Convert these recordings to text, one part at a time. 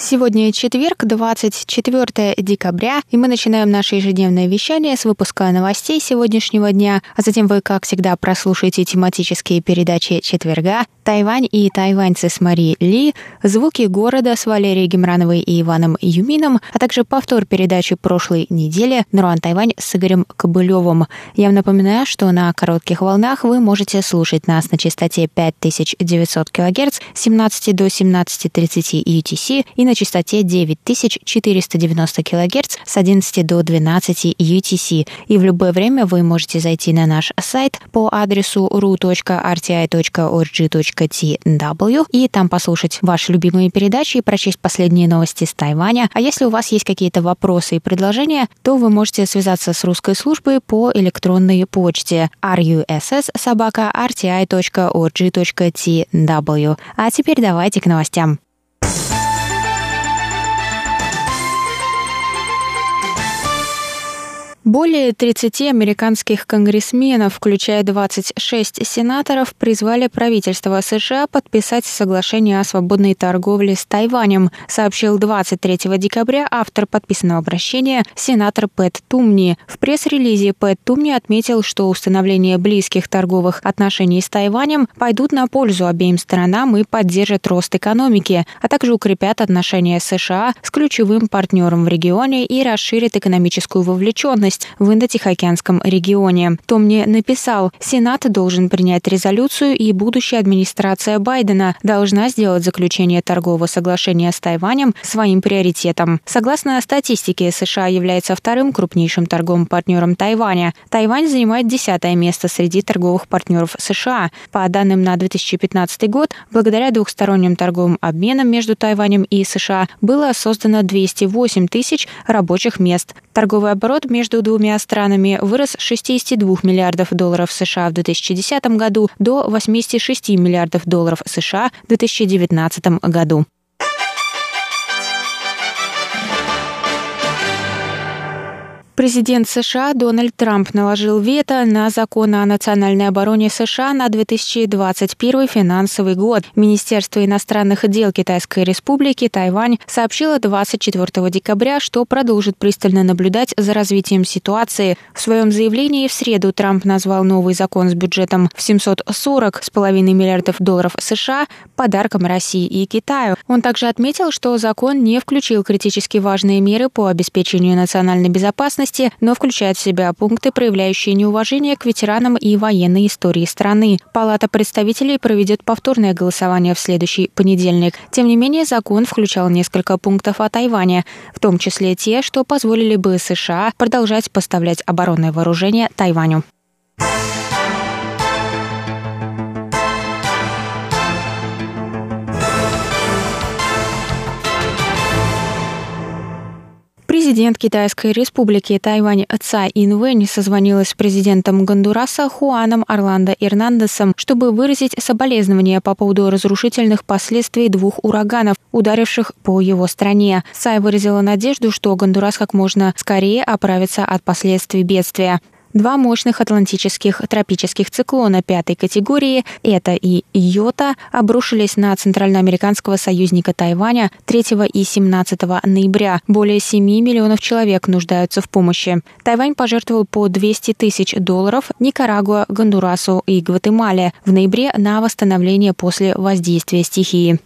Сегодня четверг, 24 декабря, и мы начинаем наше ежедневное вещание с выпуска новостей сегодняшнего дня, а затем вы, как всегда, прослушаете тематические передачи четверга «Тайвань и тайваньцы» с Марией Ли, «Звуки города» с Валерией Гемрановой и Иваном Юмином, а также повтор передачи прошлой недели «Нуруан Тайвань» с Игорем Кобылевым. Я вам напоминаю, что на коротких волнах вы можете слушать нас на частоте 5900 кГц с 17 до 17.30 UTC и на частоте 9490 кГц с 11 до 12 UTC. И в любое время вы можете зайти на наш сайт по адресу ru.rti.org.tw и там послушать ваши любимые передачи и прочесть последние новости с Тайваня. А если у вас есть какие-то вопросы и предложения, то вы можете связаться с русской службой по электронной почте russ.rti.org.tw. А теперь давайте к новостям. Более 30 американских конгрессменов, включая 26 сенаторов, призвали правительство США подписать соглашение о свободной торговле с Тайванем, сообщил 23 декабря автор подписанного обращения сенатор Пэт Тумни. В пресс-релизе Пэт Тумни отметил, что установление близких торговых отношений с Тайванем пойдут на пользу обеим сторонам и поддержат рост экономики, а также укрепят отношения США с ключевым партнером в регионе и расширят экономическую вовлеченность безопасность в Индо-Тихоокеанском регионе. Томни написал, Сенат должен принять резолюцию, и будущая администрация Байдена должна сделать заключение торгового соглашения с Тайванем своим приоритетом. Согласно статистике, США является вторым крупнейшим торговым партнером Тайваня. Тайвань занимает десятое место среди торговых партнеров США. По данным на 2015 год, благодаря двухсторонним торговым обменам между Тайванем и США было создано 208 тысяч рабочих мест. Торговый оборот между двумя странами вырос с 62 миллиардов долларов США в 2010 году до 86 миллиардов долларов США в 2019 году. Президент США Дональд Трамп наложил вето на закон о национальной обороне США на 2021 финансовый год. Министерство иностранных дел Китайской Республики Тайвань сообщило 24 декабря, что продолжит пристально наблюдать за развитием ситуации. В своем заявлении в среду Трамп назвал новый закон с бюджетом в 740,5 миллиардов долларов США подарком России и Китаю. Он также отметил, что закон не включил критически важные меры по обеспечению национальной безопасности безопасности, но включает в себя пункты, проявляющие неуважение к ветеранам и военной истории страны. Палата представителей проведет повторное голосование в следующий понедельник. Тем не менее, закон включал несколько пунктов о Тайване, в том числе те, что позволили бы США продолжать поставлять оборонное вооружение Тайваню. Президент Китайской республики Тайвань Цай Инвэнь созвонилась с президентом Гондураса Хуаном Орландо Эрнандесом, чтобы выразить соболезнования по поводу разрушительных последствий двух ураганов, ударивших по его стране. Цай выразила надежду, что Гондурас как можно скорее оправится от последствий бедствия. Два мощных атлантических тропических циклона пятой категории, это и Йота, обрушились на центральноамериканского союзника Тайваня 3 и 17 ноября. Более 7 миллионов человек нуждаются в помощи. Тайвань пожертвовал по 200 тысяч долларов Никарагуа, Гондурасу и Гватемале в ноябре на восстановление после воздействия стихии.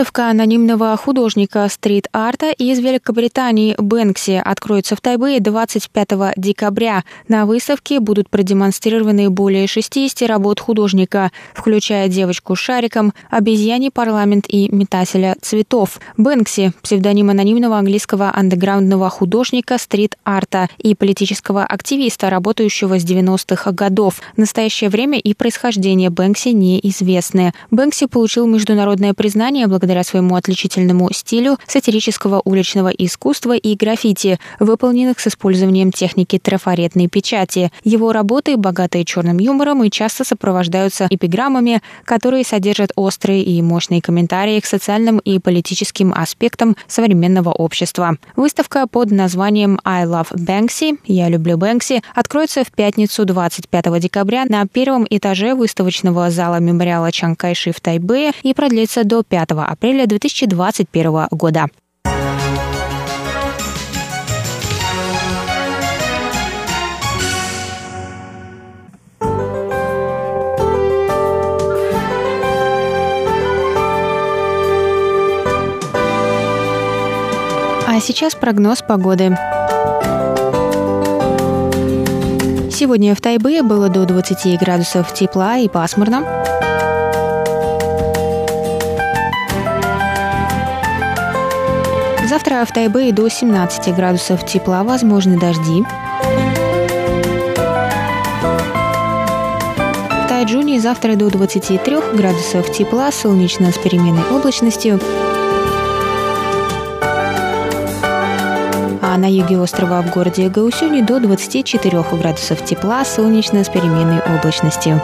Выставка анонимного художника стрит-арта из Великобритании Бэнкси откроется в Тайбэе 25 декабря. На выставке будут продемонстрированы более 60 работ художника, включая девочку с шариком, обезьяний парламент и метателя цветов. Бэнкси – псевдоним анонимного английского андеграундного художника стрит-арта и политического активиста, работающего с 90-х годов. В настоящее время и происхождение Бэнкси неизвестны. Бэнкси получил международное признание благодаря своему отличительному стилю сатирического уличного искусства и граффити, выполненных с использованием техники трафаретной печати. Его работы, богатые черным юмором и часто сопровождаются эпиграммами, которые содержат острые и мощные комментарии к социальным и политическим аспектам современного общества. Выставка под названием «I love Banksy» «Я люблю Бэнкси» откроется в пятницу 25 декабря на первом этаже выставочного зала мемориала Чанкайши в Тайбэе и продлится до 5 апреля 2021 года. А сейчас прогноз погоды. Сегодня в Тайбе было до 20 градусов тепла и пасмурно. Завтра в Тайбэе до 17 градусов тепла, возможны дожди. В Тайджуне завтра до 23 градусов тепла, солнечно с переменной облачностью. А на юге острова в городе Гаусюни до 24 градусов тепла, солнечно с переменной облачностью.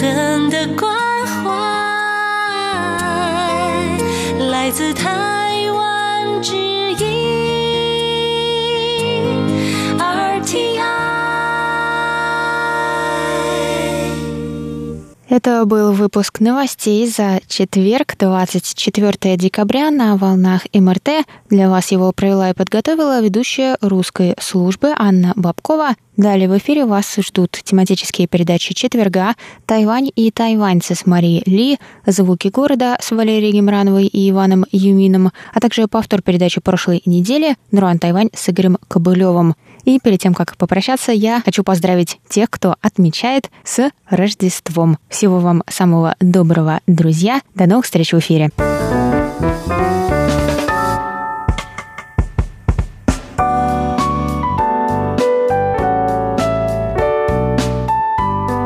恨的关怀来自台湾之 Это был выпуск новостей за четверг, 24 декабря на волнах МРТ. Для вас его провела и подготовила ведущая русской службы Анна Бабкова. Далее в эфире вас ждут тематические передачи четверга «Тайвань и тайваньцы» с Марией Ли, «Звуки города» с Валерией Гемрановой и Иваном Юмином, а также повтор передачи прошлой недели «Нуан Тайвань» с Игорем Кобылевым. И перед тем, как попрощаться, я хочу поздравить тех, кто отмечает с Рождеством. Всего вам самого доброго, друзья. До новых встреч в эфире.